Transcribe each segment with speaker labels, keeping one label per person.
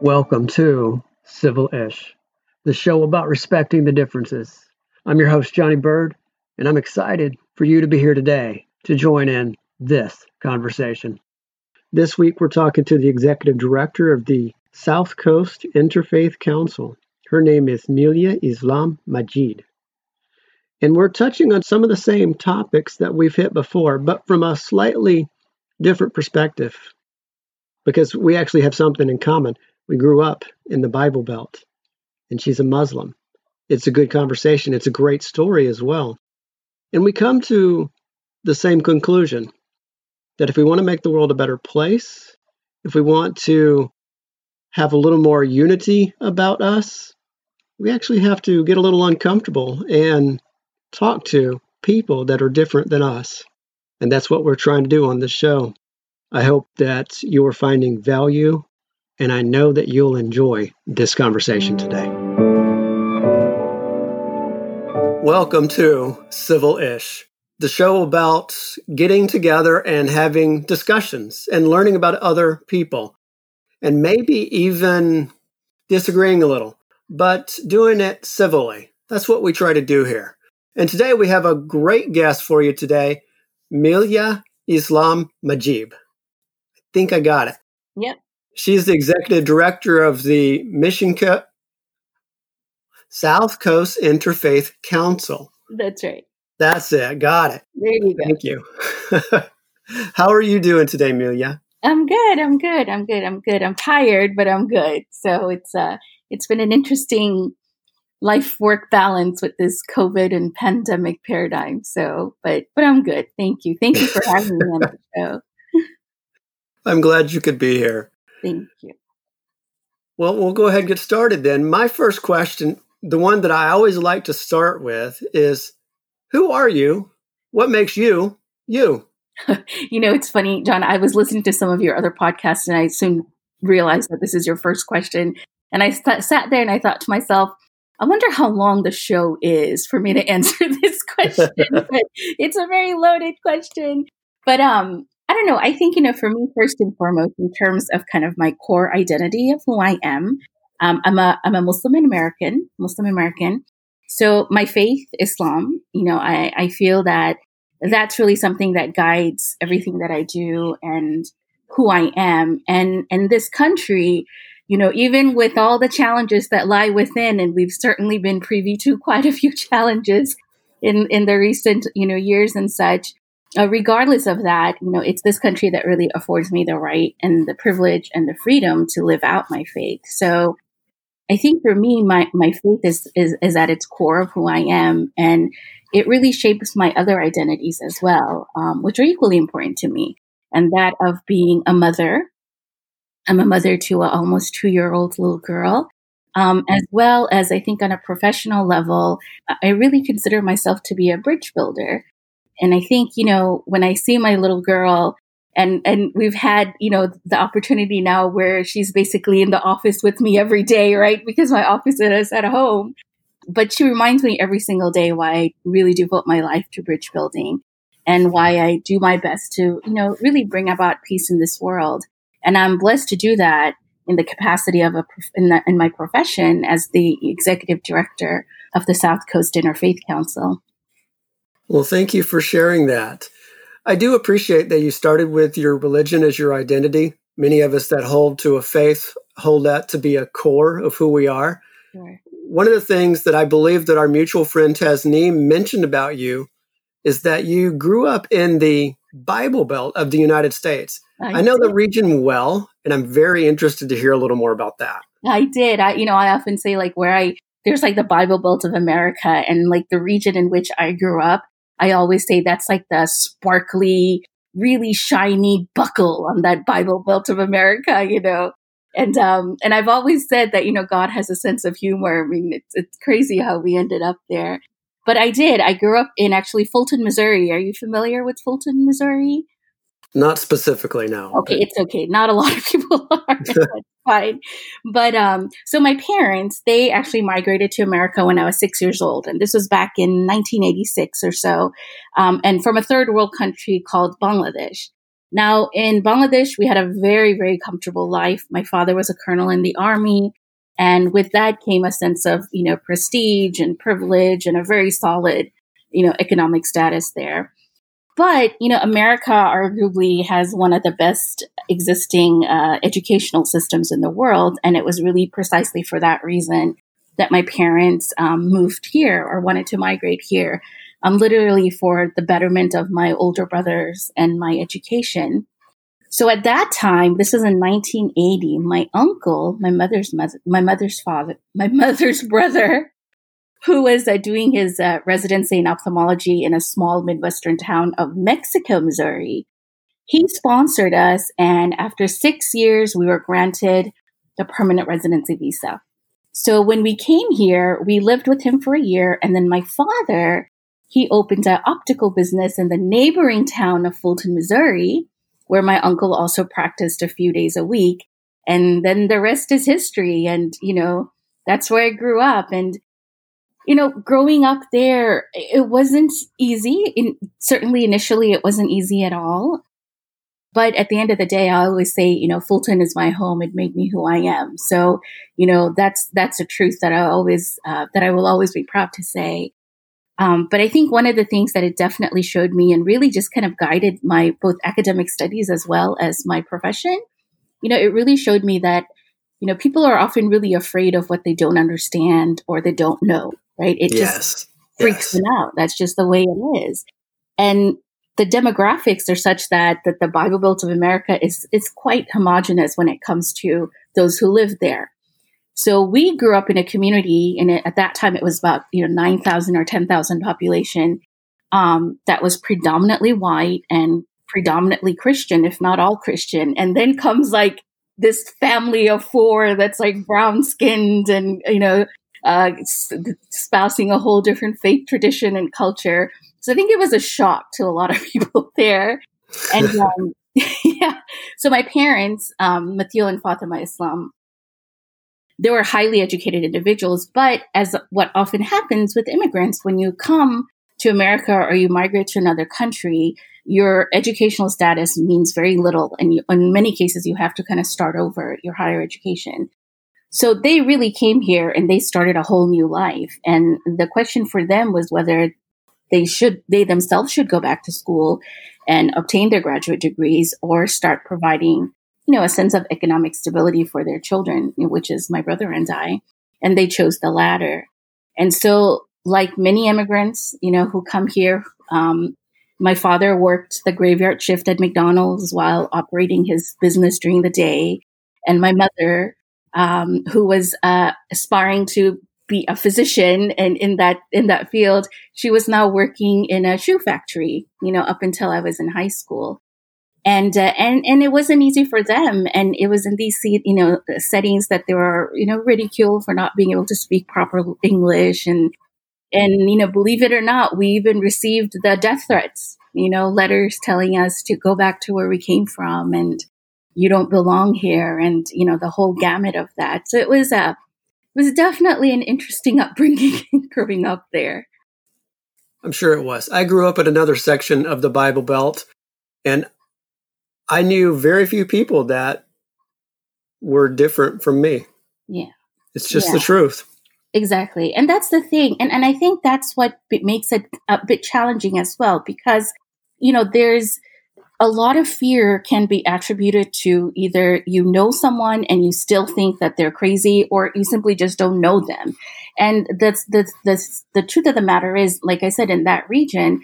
Speaker 1: Welcome to Civil Ish, the show about respecting the differences. I'm your host, Johnny Bird, and I'm excited for you to be here today to join in this conversation. This week, we're talking to the executive director of the South Coast Interfaith Council. Her name is Milia Islam Majid. And we're touching on some of the same topics that we've hit before, but from a slightly different perspective, because we actually have something in common. We grew up in the Bible Belt, and she's a Muslim. It's a good conversation. It's a great story as well. And we come to the same conclusion that if we want to make the world a better place, if we want to have a little more unity about us, we actually have to get a little uncomfortable and talk to people that are different than us. And that's what we're trying to do on this show. I hope that you are finding value and I know that you'll enjoy this conversation today. Welcome to Civil Ish, the show about getting together and having discussions and learning about other people, and maybe even disagreeing a little, but doing it civilly. That's what we try to do here. And today we have a great guest for you today, Milia Islam Majib. I think I got it.
Speaker 2: Yep.
Speaker 1: She's the executive director of the Mission Co- South Coast Interfaith Council.
Speaker 2: That's right.
Speaker 1: That's it. Got it.
Speaker 2: There you go.
Speaker 1: Thank you. How are you doing today, Milia?
Speaker 2: I'm good. I'm good. I'm good. I'm good. I'm tired, but I'm good. So it's uh it's been an interesting life work balance with this COVID and pandemic paradigm. So, but but I'm good. Thank you. Thank you for having me on the show.
Speaker 1: I'm glad you could be here.
Speaker 2: Thank you.
Speaker 1: Well, we'll go ahead and get started then. My first question, the one that I always like to start with, is Who are you? What makes you you?
Speaker 2: you know, it's funny, John. I was listening to some of your other podcasts and I soon realized that this is your first question. And I sat there and I thought to myself, I wonder how long the show is for me to answer this question. but it's a very loaded question. But um, don't know. I think, you know, for me, first and foremost, in terms of kind of my core identity of who I am, um, I'm a, I'm a Muslim American, Muslim American. So my faith, Islam, you know, I, I feel that that's really something that guides everything that I do and who I am. And, and this country, you know, even with all the challenges that lie within, and we've certainly been privy to quite a few challenges in, in the recent, you know, years and such, uh, regardless of that, you know, it's this country that really affords me the right and the privilege and the freedom to live out my faith. So I think for me, my, my faith is, is, is at its core of who I am. And it really shapes my other identities as well, um, which are equally important to me. And that of being a mother. I'm a mother to an almost two year old little girl. Um, as well as I think on a professional level, I really consider myself to be a bridge builder. And I think, you know, when I see my little girl and, and we've had, you know, the opportunity now where she's basically in the office with me every day, right? Because my office is at home. But she reminds me every single day why I really devote my life to bridge building and why I do my best to, you know, really bring about peace in this world. And I'm blessed to do that in the capacity of a in, the, in my profession as the executive director of the South Coast Interfaith Council.
Speaker 1: Well, thank you for sharing that. I do appreciate that you started with your religion as your identity. Many of us that hold to a faith hold that to be a core of who we are. Sure. One of the things that I believe that our mutual friend Tasneem mentioned about you is that you grew up in the Bible Belt of the United States. I, I know the region well, and I'm very interested to hear a little more about that.
Speaker 2: I did. I, you know, I often say like where I there's like the Bible Belt of America, and like the region in which I grew up I always say that's like the sparkly, really shiny buckle on that Bible Belt of America, you know. And um, and I've always said that you know God has a sense of humor. I mean, it's it's crazy how we ended up there, but I did. I grew up in actually Fulton, Missouri. Are you familiar with Fulton, Missouri?
Speaker 1: Not specifically, no.
Speaker 2: Okay, it's okay. Not a lot of people are. Fine. But um, so my parents, they actually migrated to America when I was six years old, and this was back in 1986 or so, um, and from a third world country called Bangladesh. Now, in Bangladesh, we had a very, very comfortable life. My father was a colonel in the army. And with that came a sense of, you know, prestige and privilege and a very solid, you know, economic status there. But, you know, America arguably has one of the best existing uh, educational systems in the world. And it was really precisely for that reason that my parents um, moved here or wanted to migrate here um, literally for the betterment of my older brothers and my education. So at that time, this is in 1980, my uncle, my mother's mother, my mother's father, my mother's brother, who was uh, doing his uh, residency in ophthalmology in a small Midwestern town of Mexico, Missouri, he sponsored us. And after six years, we were granted the permanent residency visa. So when we came here, we lived with him for a year. And then my father he opened an optical business in the neighboring town of Fulton, Missouri, where my uncle also practiced a few days a week. And then the rest is history. And, you know, that's where I grew up. And, you know, growing up there, it wasn't easy. In, certainly initially, it wasn't easy at all. But at the end of the day, I always say, you know, Fulton is my home. It made me who I am. So, you know, that's that's a truth that I always uh, that I will always be proud to say. Um, but I think one of the things that it definitely showed me and really just kind of guided my both academic studies as well as my profession, you know, it really showed me that, you know, people are often really afraid of what they don't understand or they don't know, right? It yes. just freaks yes. them out. That's just the way it is. And the demographics are such that, that the Bible Belt of America is, is quite homogenous when it comes to those who live there. So we grew up in a community, and at that time it was about you know nine thousand or ten thousand population um, that was predominantly white and predominantly Christian, if not all Christian. And then comes like this family of four that's like brown skinned and you know uh, spousing a whole different faith tradition and culture. So I think it was a shock to a lot of people there. And um, yeah, so my parents, um, Mathil and Fatima Islam, they were highly educated individuals. But as what often happens with immigrants, when you come to America or you migrate to another country, your educational status means very little. And you, in many cases, you have to kind of start over your higher education. So they really came here and they started a whole new life. And the question for them was whether they should, they themselves should go back to school and obtain their graduate degrees or start providing you know, a sense of economic stability for their children, which is my brother and I. And they chose the latter. And so, like many immigrants, you know, who come here, um, my father worked the graveyard shift at McDonald's while operating his business during the day. And my mother, um, who was uh, aspiring to be a physician and in that in that field, she was now working in a shoe factory, you know, up until I was in high school. And uh, and and it wasn't easy for them. And it was in these you know settings that they were you know ridiculed for not being able to speak proper english. And and you know believe it or not we even received the death threats you know letters telling us to go back to where we came from. And you don't belong here and you know the whole gamut of that so it was a uh, it was definitely an interesting upbringing growing up there
Speaker 1: i'm sure it was i grew up in another section of the bible belt and I knew very few people that were different from me.
Speaker 2: Yeah.
Speaker 1: It's just yeah. the truth.
Speaker 2: Exactly. And that's the thing. And, and I think that's what makes it a bit challenging as well, because, you know, there's a lot of fear can be attributed to either you know someone and you still think that they're crazy or you simply just don't know them. And that's, that's, that's the truth of the matter is, like I said, in that region,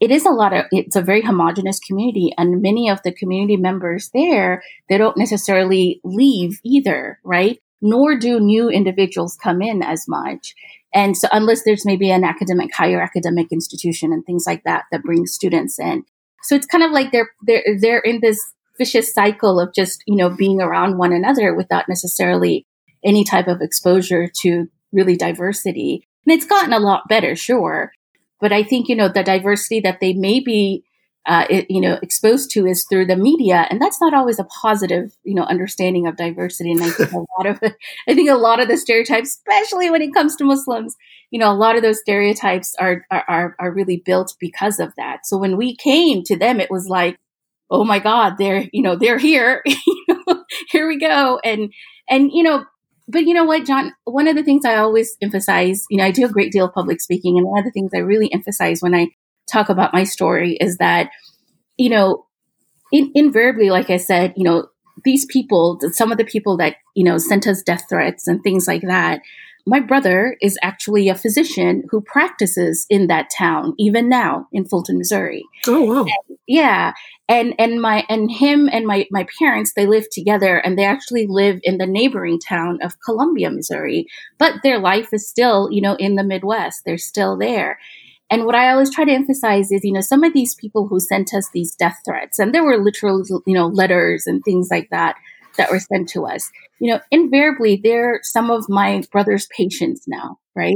Speaker 2: it is a lot of it's a very homogenous community and many of the community members there they don't necessarily leave either right nor do new individuals come in as much and so unless there's maybe an academic higher academic institution and things like that that brings students in so it's kind of like they're they're they're in this vicious cycle of just you know being around one another without necessarily any type of exposure to really diversity. And it's gotten a lot better sure. But I think, you know, the diversity that they may be, uh, it, you know, exposed to is through the media. And that's not always a positive, you know, understanding of diversity. And I think a lot of, I think a lot of the stereotypes, especially when it comes to Muslims, you know, a lot of those stereotypes are, are, are really built because of that. So when we came to them, it was like, oh my God, they're, you know, they're here. here we go. And, and, you know, but you know what, John, one of the things I always emphasize, you know, I do a great deal of public speaking. And one of the things I really emphasize when I talk about my story is that, you know, in, invariably, like I said, you know, these people, some of the people that, you know, sent us death threats and things like that, my brother is actually a physician who practices in that town even now in Fulton, Missouri.
Speaker 1: Oh wow.
Speaker 2: And, yeah. And and my and him and my my parents they live together and they actually live in the neighboring town of Columbia, Missouri, but their life is still, you know, in the Midwest. They're still there. And what I always try to emphasize is, you know, some of these people who sent us these death threats, and there were literal, you know, letters and things like that that were sent to us. You know, invariably, they're some of my brother's patients now, right?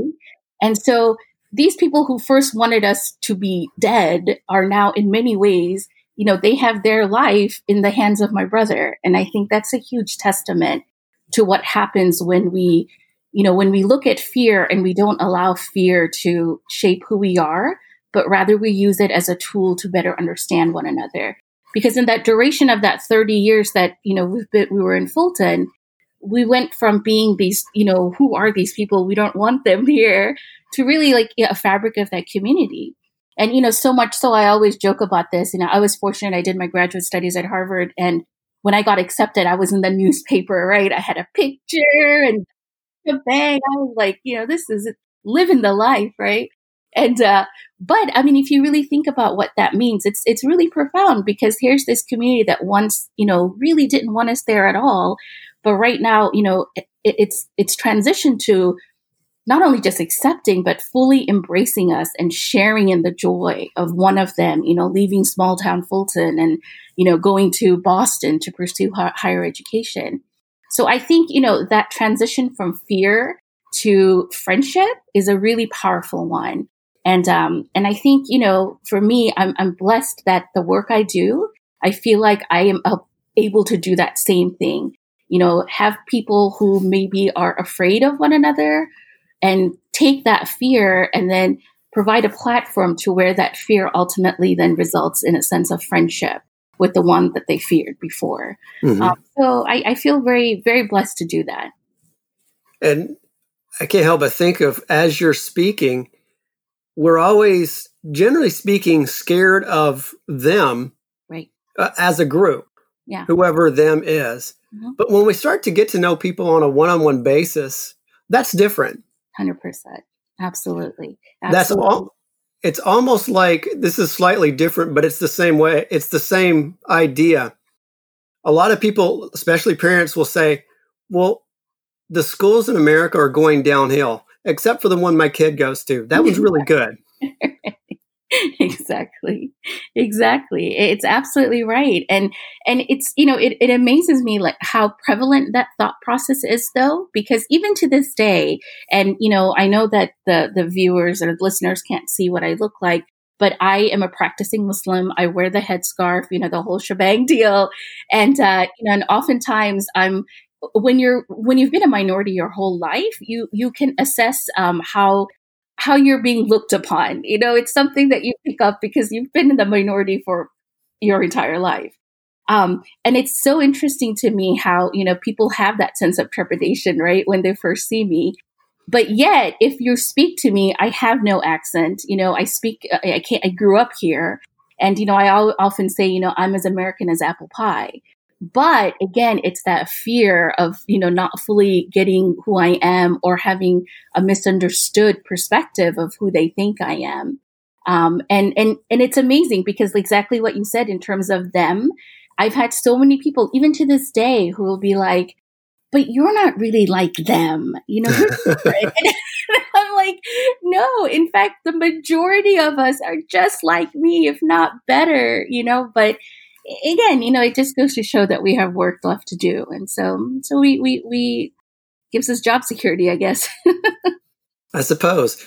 Speaker 2: And so these people who first wanted us to be dead are now, in many ways, you know, they have their life in the hands of my brother. And I think that's a huge testament to what happens when we, you know, when we look at fear and we don't allow fear to shape who we are, but rather we use it as a tool to better understand one another. Because in that duration of that 30 years that you know we've been, we were in fulton we went from being these you know who are these people? We don't want them here to really like a fabric of that community. And you know so much so i always joke about this you know i was fortunate i did my graduate studies at harvard and when i got accepted i was in the newspaper right? I had a picture and a bag. I was like you know this is living the life right? And uh, but I mean, if you really think about what that means, it's it's really profound because here's this community that once you know really didn't want us there at all, but right now you know it, it's it's transitioned to not only just accepting but fully embracing us and sharing in the joy of one of them you know leaving small town fulton and you know going to boston to pursue higher education so i think you know that transition from fear to friendship is a really powerful one and um, and I think you know, for me, I'm I'm blessed that the work I do, I feel like I am able to do that same thing. You know, have people who maybe are afraid of one another, and take that fear and then provide a platform to where that fear ultimately then results in a sense of friendship with the one that they feared before. Mm-hmm. Um, so I, I feel very very blessed to do that.
Speaker 1: And I can't help but think of as you're speaking we're always, generally speaking, scared of them
Speaker 2: right.
Speaker 1: uh, as a group,
Speaker 2: yeah.
Speaker 1: whoever them is. Mm-hmm. But when we start to get to know people on a one on one basis, that's different.
Speaker 2: 100%. Absolutely.
Speaker 1: Absolutely. That's all. It's almost like this is slightly different, but it's the same way. It's the same idea. A lot of people, especially parents, will say, well, the schools in America are going downhill except for the one my kid goes to. That one's really good.
Speaker 2: exactly exactly it's absolutely right and and it's you know it, it amazes me like how prevalent that thought process is though because even to this day and you know i know that the the viewers or listeners can't see what i look like but I am a practicing Muslim. I wear the headscarf, you know, the whole shebang deal. And, uh, you know, and oftentimes I'm, when you're when you've been a minority your whole life you you can assess um, how how you're being looked upon. You know it's something that you pick up because you've been in the minority for your entire life. Um, and it's so interesting to me how you know people have that sense of trepidation right when they first see me. But yet if you speak to me i have no accent. You know i speak i can't i grew up here. And you know i often say you know i'm as american as apple pie but again, it's that fear of, you know, not fully getting who I am or having a misunderstood perspective of who they think I am. Um, and, and, and it's amazing because exactly what you said in terms of them, I've had so many people, even to this day, who will be like, but you're not really like them, you know. I'm like, no. In fact, the majority of us are just like me, if not better, you know. But again, you know, it just goes to show that we have work left to do, and so so we we we gives us job security, I guess.
Speaker 1: I suppose,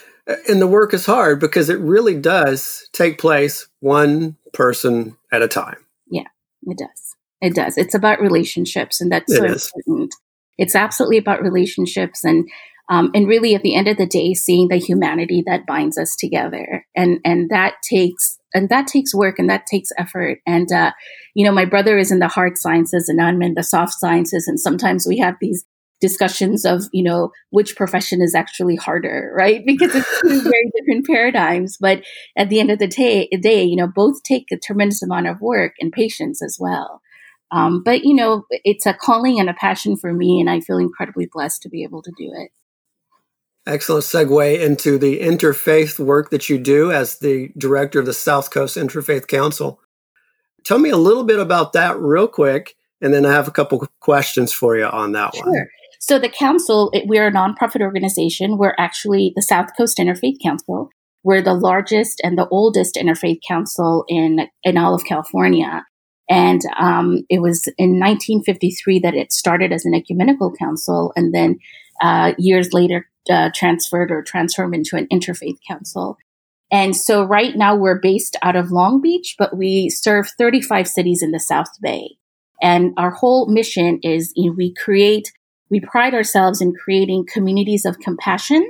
Speaker 1: and the work is hard because it really does take place one person at a time.
Speaker 2: Yeah, it does. It does. It's about relationships, and that's so important. It's absolutely about relationships, and um, and really, at the end of the day, seeing the humanity that binds us together, and and that takes and that takes work and that takes effort. And, uh, you know, my brother is in the hard sciences and I'm in the soft sciences. And sometimes we have these discussions of, you know, which profession is actually harder, right? Because it's two very different paradigms. But at the end of the day, day, you know, both take a tremendous amount of work and patience as well. Um, but, you know, it's a calling and a passion for me. And I feel incredibly blessed to be able to do it.
Speaker 1: Excellent segue into the interfaith work that you do as the director of the South Coast Interfaith Council. Tell me a little bit about that, real quick, and then I have a couple questions for you on that
Speaker 2: sure.
Speaker 1: one.
Speaker 2: So, the council, we're a nonprofit organization. We're actually the South Coast Interfaith Council. We're the largest and the oldest interfaith council in, in all of California. And um, it was in 1953 that it started as an ecumenical council, and then uh, years later uh, transferred or transformed into an interfaith council. And so right now we're based out of Long Beach, but we serve 35 cities in the South Bay. And our whole mission is you know, we create, we pride ourselves in creating communities of compassion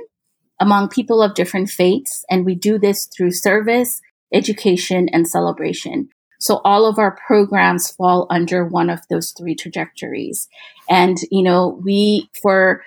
Speaker 2: among people of different faiths. And we do this through service, education, and celebration. So all of our programs fall under one of those three trajectories. And, you know, we, for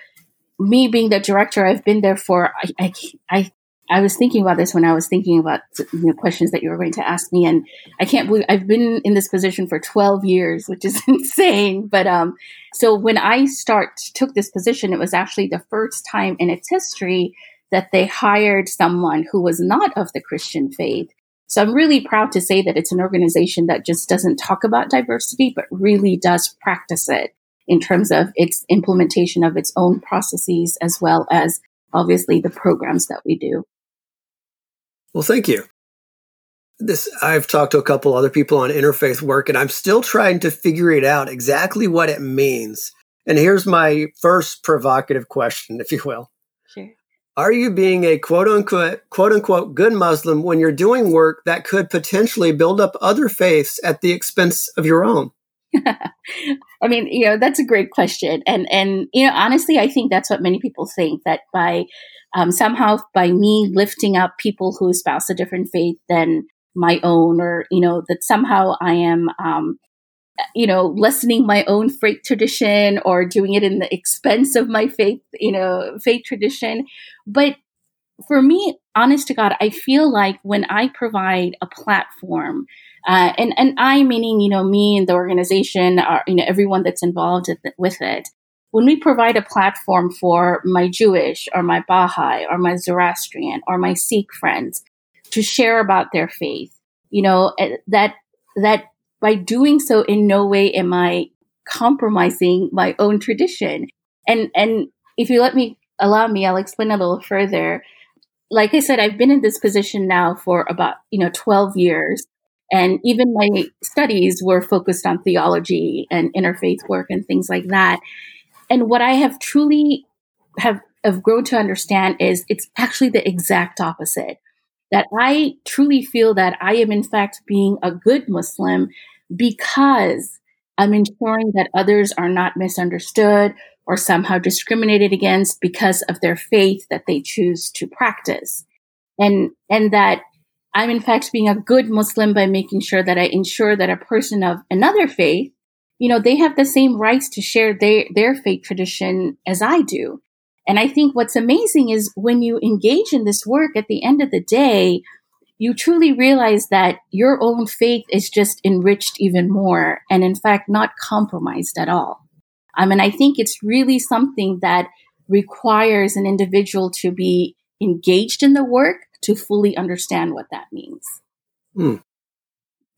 Speaker 2: me being the director, I've been there for, I, I, I, I was thinking about this when I was thinking about the questions that you were going to ask me. And I can't believe I've been in this position for 12 years, which is insane. But, um, so when I start, took this position, it was actually the first time in its history that they hired someone who was not of the Christian faith. So I'm really proud to say that it's an organization that just doesn't talk about diversity, but really does practice it in terms of its implementation of its own processes, as well as obviously the programs that we do.
Speaker 1: Well, thank you. This I've talked to a couple other people on interfaith work, and I'm still trying to figure it out exactly what it means. And here's my first provocative question, if you will. Are you being a quote unquote quote unquote good Muslim when you're doing work that could potentially build up other faiths at the expense of your own?
Speaker 2: I mean, you know, that's a great question. And, and, you know, honestly, I think that's what many people think that by um, somehow by me lifting up people who espouse a different faith than my own, or, you know, that somehow I am, um, you know, lessening my own faith tradition or doing it in the expense of my faith, you know, faith tradition. But for me, honest to God, I feel like when I provide a platform uh, and and I meaning you know me and the organization, are, you know everyone that's involved with it. When we provide a platform for my Jewish or my Baha'i or my Zoroastrian or my Sikh friends to share about their faith, you know eh, that that by doing so, in no way am I compromising my own tradition. And and if you let me allow me, I'll explain a little further. Like I said, I've been in this position now for about you know twelve years and even my studies were focused on theology and interfaith work and things like that. And what I have truly have, have grown to understand is it's actually the exact opposite. That I truly feel that I am in fact being a good Muslim because I'm ensuring that others are not misunderstood or somehow discriminated against because of their faith that they choose to practice. And, and that I'm in fact being a good Muslim by making sure that I ensure that a person of another faith, you know, they have the same rights to share their, their faith tradition as I do. And I think what's amazing is when you engage in this work at the end of the day, you truly realize that your own faith is just enriched even more and in fact not compromised at all. I mean, I think it's really something that requires an individual to be engaged in the work to fully understand what that means.
Speaker 1: Hmm.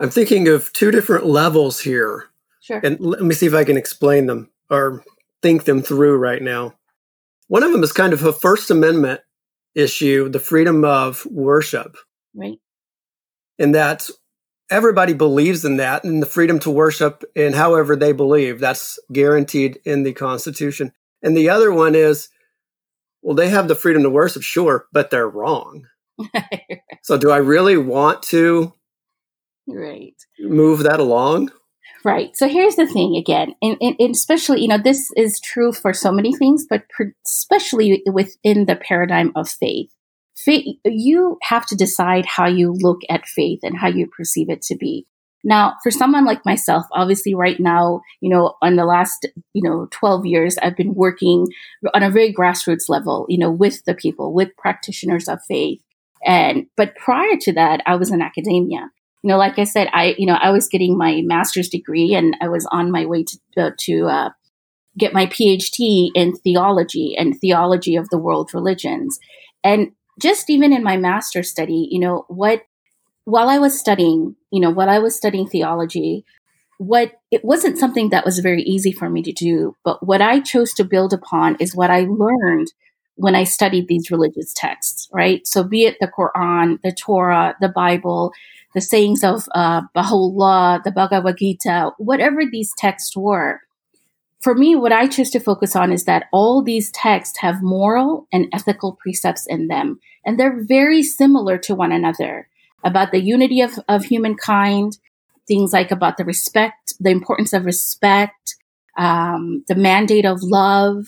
Speaker 1: I'm thinking of two different levels here.
Speaker 2: Sure.
Speaker 1: And let me see if I can explain them or think them through right now. One of them is kind of a First Amendment issue, the freedom of worship.
Speaker 2: Right.
Speaker 1: And that's everybody believes in that and the freedom to worship in however they believe. That's guaranteed in the Constitution. And the other one is, well, they have the freedom to worship, sure, but they're wrong. so do I really want to
Speaker 2: right
Speaker 1: move that along?
Speaker 2: Right. So here's the thing again, and, and, and, especially, you know, this is true for so many things, but especially within the paradigm of faith. faith, you have to decide how you look at faith and how you perceive it to be. Now, for someone like myself, obviously right now, you know, on the last, you know, 12 years, I've been working on a very grassroots level, you know, with the people, with practitioners of faith. And, but prior to that, I was in academia. You know, like I said, I, you know, I was getting my master's degree and I was on my way to, uh, to, uh, get my PhD in theology and theology of the world religions. And just even in my master's study, you know, what while I was studying, you know, while I was studying theology, what it wasn't something that was very easy for me to do, but what I chose to build upon is what I learned when I studied these religious texts, right? So be it the Quran, the Torah, the Bible, the sayings of uh, Baha'u'llah, the Bhagavad Gita, whatever these texts were. For me, what I choose to focus on is that all these texts have moral and ethical precepts in them, and they're very similar to one another about the unity of, of humankind, things like about the respect, the importance of respect, um, the mandate of love,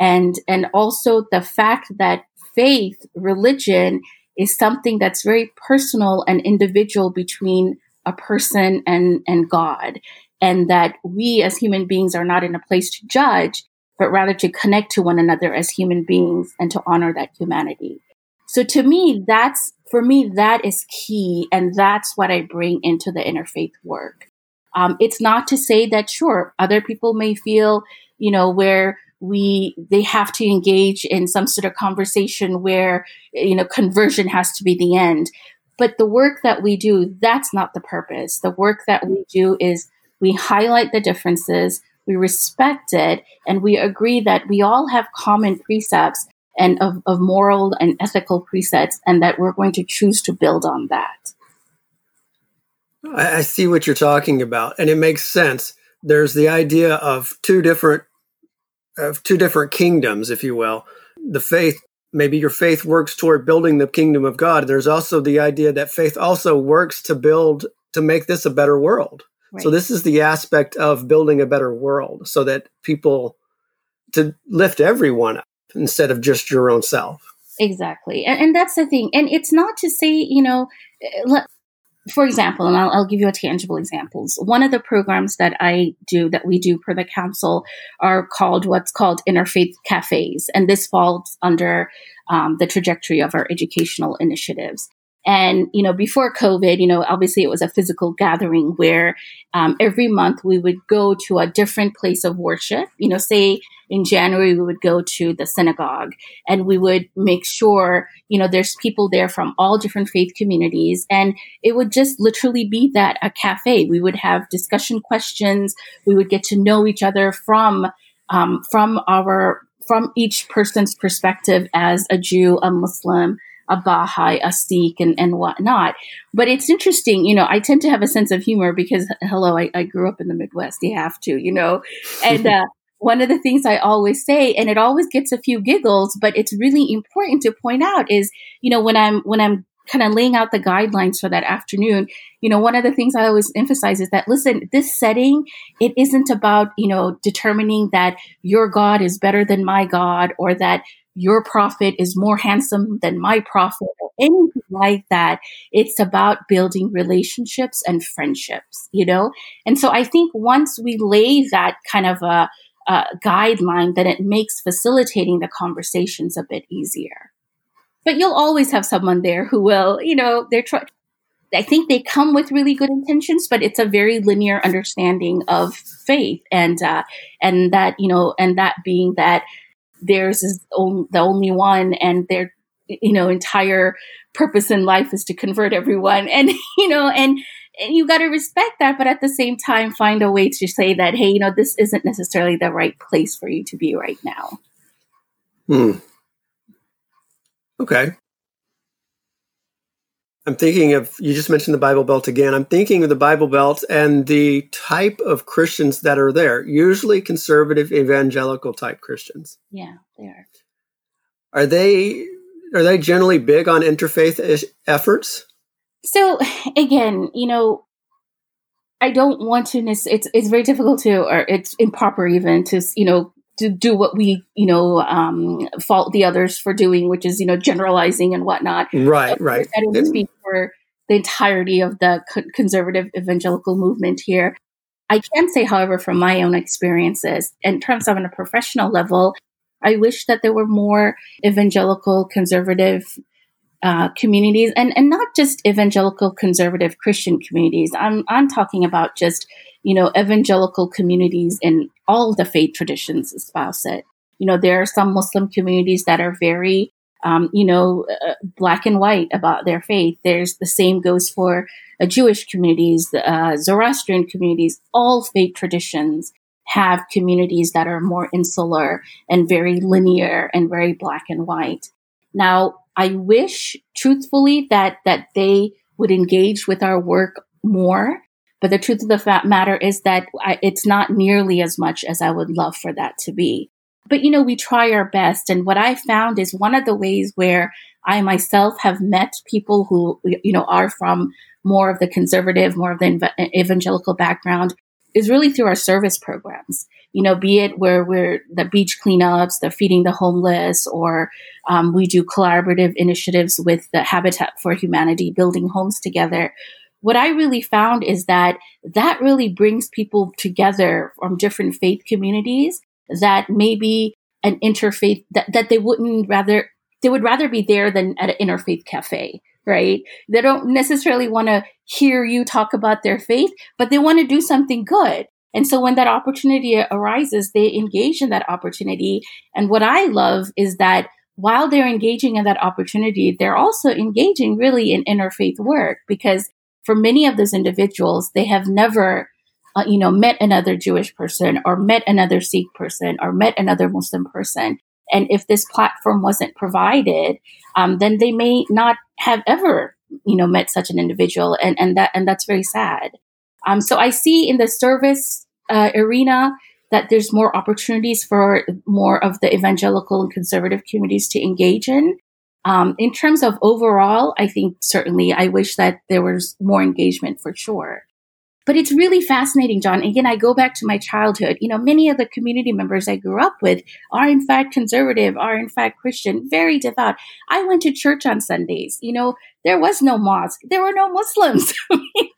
Speaker 2: and and also the fact that faith, religion, is something that's very personal and individual between a person and and God, and that we as human beings are not in a place to judge, but rather to connect to one another as human beings and to honor that humanity. So to me, that's for me, that is key. And that's what I bring into the interfaith work. Um, it's not to say that, sure, other people may feel, you know, where we, they have to engage in some sort of conversation where, you know, conversion has to be the end. But the work that we do, that's not the purpose. The work that we do is we highlight the differences, we respect it, and we agree that we all have common precepts and of, of moral and ethical precepts, and that we're going to choose to build on that.
Speaker 1: I see what you're talking about, and it makes sense. There's the idea of two different of two different kingdoms, if you will. The faith, maybe your faith works toward building the kingdom of God. There's also the idea that faith also works to build to make this a better world. Right. So this is the aspect of building a better world so that people to lift everyone up instead of just your own self.
Speaker 2: Exactly. And, and that's the thing. And it's not to say, you know, eh, let, for example, and I'll, I'll, give you a tangible examples. One of the programs that I do, that we do per the council, are called what's called interfaith cafes, and this falls under um, the trajectory of our educational initiatives. And, you know, before COVID, you know, obviously it was a physical gathering where um, every month we would go to a different place of worship. You know, say in January, we would go to the synagogue and we would make sure, you know, there's people there from all different faith communities. And it would just literally be that a cafe. We would have discussion questions. We would get to know each other from, um, from our, from each person's perspective as a Jew, a Muslim, a Baha'i, a Sikh, and, and whatnot. But it's interesting, you know, I tend to have a sense of humor because, hello, I, I grew up in the Midwest. You have to, you know, and, uh, one of the things I always say, and it always gets a few giggles, but it's really important to point out is, you know, when I'm, when I'm kind of laying out the guidelines for that afternoon, you know, one of the things I always emphasize is that, listen, this setting, it isn't about, you know, determining that your God is better than my God or that your prophet is more handsome than my prophet or anything like that. It's about building relationships and friendships, you know? And so I think once we lay that kind of a, a guideline, then it makes facilitating the conversations a bit easier. But you'll always have someone there who will, you know, they're trying. I think they come with really good intentions, but it's a very linear understanding of faith, and uh, and that you know, and that being that theirs is the only one and their you know entire purpose in life is to convert everyone. And you know and, and you got to respect that but at the same time find a way to say that hey you know this isn't necessarily the right place for you to be right now.
Speaker 1: Hmm. Okay I'm thinking of, you just mentioned the Bible Belt again. I'm thinking of the Bible Belt and the type of Christians that are there, usually conservative evangelical type Christians.
Speaker 2: Yeah, they are.
Speaker 1: Are they are they generally big on interfaith efforts?
Speaker 2: So again, you know, I don't want to. It's it's very difficult to, or it's improper even to, you know, to do what we, you know, um, fault the others for doing, which is, you know, generalizing and whatnot.
Speaker 1: Right, right.
Speaker 2: I don't speak for the entirety of the co- conservative evangelical movement here. I can say, however, from my own experiences, in terms of on a professional level, I wish that there were more evangelical conservative uh, communities, and and not just evangelical conservative Christian communities. I'm I'm talking about just you know evangelical communities in all the faith traditions espouse it. You know, there are some Muslim communities that are very um, you know, uh, black and white about their faith. There's the same goes for uh, Jewish communities, uh, Zoroastrian communities, all faith traditions have communities that are more insular and very linear and very black and white. Now, I wish truthfully that, that they would engage with our work more. But the truth of the matter is that I, it's not nearly as much as I would love for that to be. But, you know, we try our best. And what I found is one of the ways where I myself have met people who, you know, are from more of the conservative, more of the evangelical background is really through our service programs. You know, be it where we're the beach cleanups, the feeding the homeless, or um, we do collaborative initiatives with the Habitat for Humanity, building homes together. What I really found is that that really brings people together from different faith communities that maybe an interfaith that, that they wouldn't rather they would rather be there than at an interfaith cafe right? They don't necessarily want to hear you talk about their faith but they want to do something good. And so when that opportunity arises they engage in that opportunity. And what i love is that while they're engaging in that opportunity they're also engaging really in interfaith work because for many of those individuals they have never uh, you know, met another Jewish person or met another Sikh person or met another Muslim person. And if this platform wasn't provided, um, then they may not have ever, you know, met such an individual. And, and that, and that's very sad. Um, so I see in the service uh, arena that there's more opportunities for more of the evangelical and conservative communities to engage in. Um, in terms of overall, I think certainly I wish that there was more engagement for sure. But it's really fascinating, John. Again, I go back to my childhood. You know, many of the community members I grew up with are in fact conservative, are in fact Christian, very devout. I went to church on Sundays. You know, there was no mosque. There were no Muslims.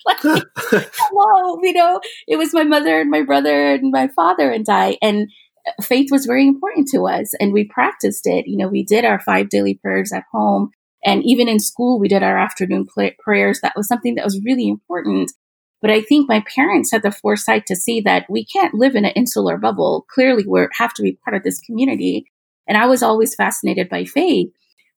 Speaker 2: like, hello, you know, it was my mother and my brother and my father and I. And uh, faith was very important to us and we practiced it. You know, we did our five daily prayers at home. And even in school, we did our afternoon prayers. That was something that was really important. But I think my parents had the foresight to see that we can't live in an insular bubble. Clearly, we have to be part of this community. And I was always fascinated by faith.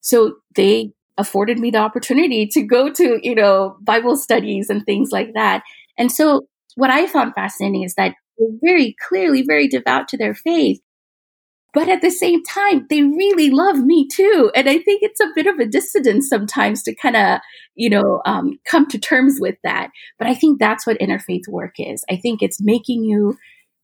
Speaker 2: So they afforded me the opportunity to go to, you know, Bible studies and things like that. And so what I found fascinating is that they're very clearly very devout to their faith. But at the same time, they really love me too. And I think it's a bit of a dissonance sometimes to kind of, you know, um, come to terms with that. But I think that's what interfaith work is. I think it's making you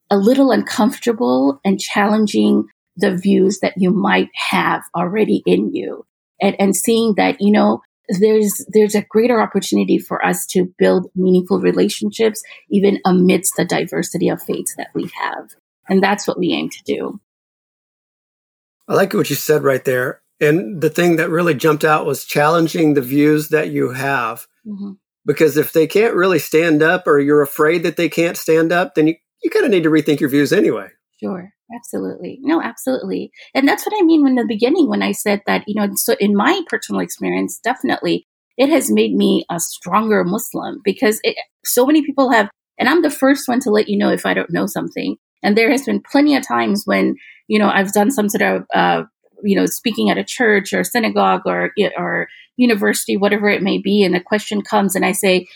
Speaker 2: a little uncomfortable and challenging the views that you might have already in you and, and seeing that, you know, there's there's a greater opportunity for us to build meaningful relationships even amidst the diversity of faiths that we have and that's what we aim to do
Speaker 1: I like what you said right there. And the thing that really jumped out was challenging the views that you have. Mm-hmm. Because if they can't really stand up or you're afraid that they can't stand up, then you, you kind of need to rethink your views anyway.
Speaker 2: Sure. Absolutely. No, absolutely. And that's what I mean in the beginning when I said that, you know, so in my personal experience, definitely it has made me a stronger Muslim because it, so many people have, and I'm the first one to let you know if I don't know something. And there has been plenty of times when, you know, I've done some sort of, uh, you know, speaking at a church or synagogue or, or university, whatever it may be. And a question comes and I say,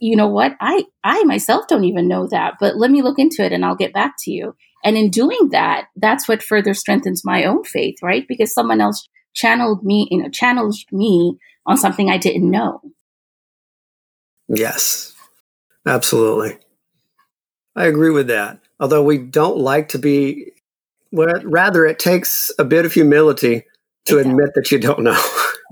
Speaker 2: you know what? I, I myself don't even know that, but let me look into it and I'll get back to you. And in doing that, that's what further strengthens my own faith, right? Because someone else channeled me, you know, challenged me on something I didn't know.
Speaker 1: Yes, absolutely. I agree with that although we don't like to be well, rather it takes a bit of humility to exactly. admit that you don't know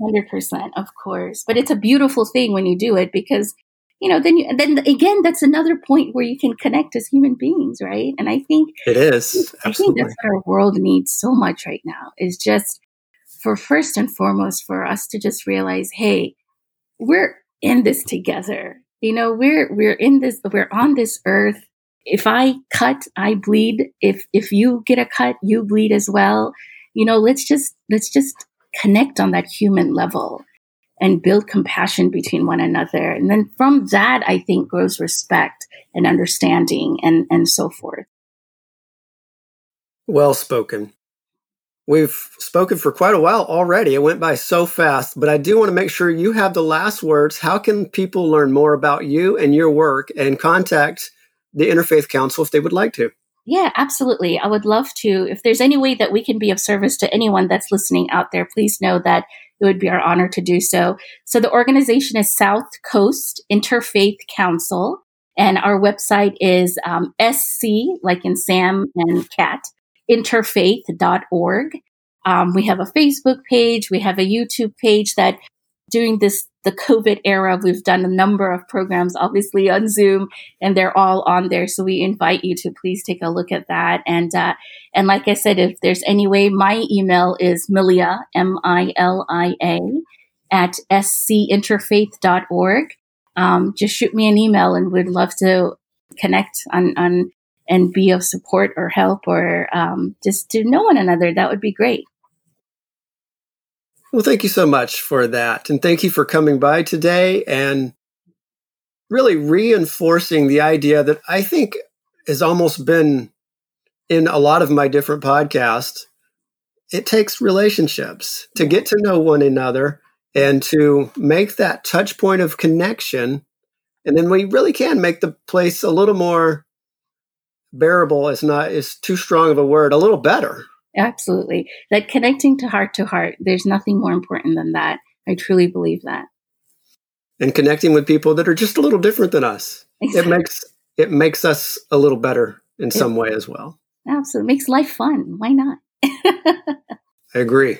Speaker 2: 100% of course but it's a beautiful thing when you do it because you know, then you, then again, that's another point where you can connect as human beings, right? And I think
Speaker 1: it is.
Speaker 2: Absolutely. I think that's what our world needs so much right now is just for first and foremost for us to just realize, hey, we're in this together. You know, we're we're in this, we're on this earth. If I cut, I bleed. If if you get a cut, you bleed as well. You know, let's just let's just connect on that human level and build compassion between one another. And then from that, I think grows respect and understanding and, and so forth.
Speaker 1: Well spoken. We've spoken for quite a while already. It went by so fast, but I do want to make sure you have the last words. How can people learn more about you and your work and contact the Interfaith Council if they would like to?
Speaker 2: Yeah, absolutely. I would love to. If there's any way that we can be of service to anyone that's listening out there, please know that it would be our honor to do so. So the organization is South Coast Interfaith Council, and our website is um, SC, like in Sam and Cat, interfaith.org. Um, we have a Facebook page, we have a YouTube page that during this the COVID era, we've done a number of programs, obviously on Zoom, and they're all on there. So we invite you to please take a look at that. And uh, and like I said, if there's any way, my email is Milia M I L I A at scinterfaith.org. Um, just shoot me an email, and we'd love to connect on on and be of support or help or um, just to know one another. That would be great.
Speaker 1: Well, thank you so much for that. And thank you for coming by today and really reinforcing the idea that I think has almost been in a lot of my different podcasts. It takes relationships to get to know one another and to make that touch point of connection. And then we really can make the place a little more bearable is not is too strong of a word, a little better.
Speaker 2: Absolutely. That connecting to heart to heart, there's nothing more important than that. I truly believe that.
Speaker 1: And connecting with people that are just a little different than us. Exactly. It makes it makes us a little better in it, some way as well.
Speaker 2: Absolutely. It makes life fun. Why not?
Speaker 1: I agree.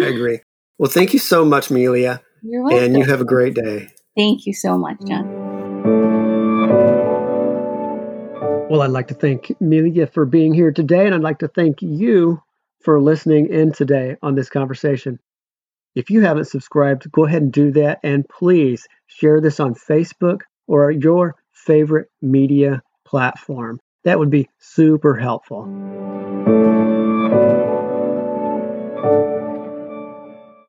Speaker 1: I agree. Well, thank you so much, Milia.
Speaker 2: You're welcome.
Speaker 1: And you have a great day.
Speaker 2: Thank you so much, John.
Speaker 1: Well, I'd like to thank Milia for being here today, and I'd like to thank you for listening in today on this conversation. If you haven't subscribed, go ahead and do that, and please share this on Facebook or your favorite media platform. That would be super helpful.